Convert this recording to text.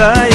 praia.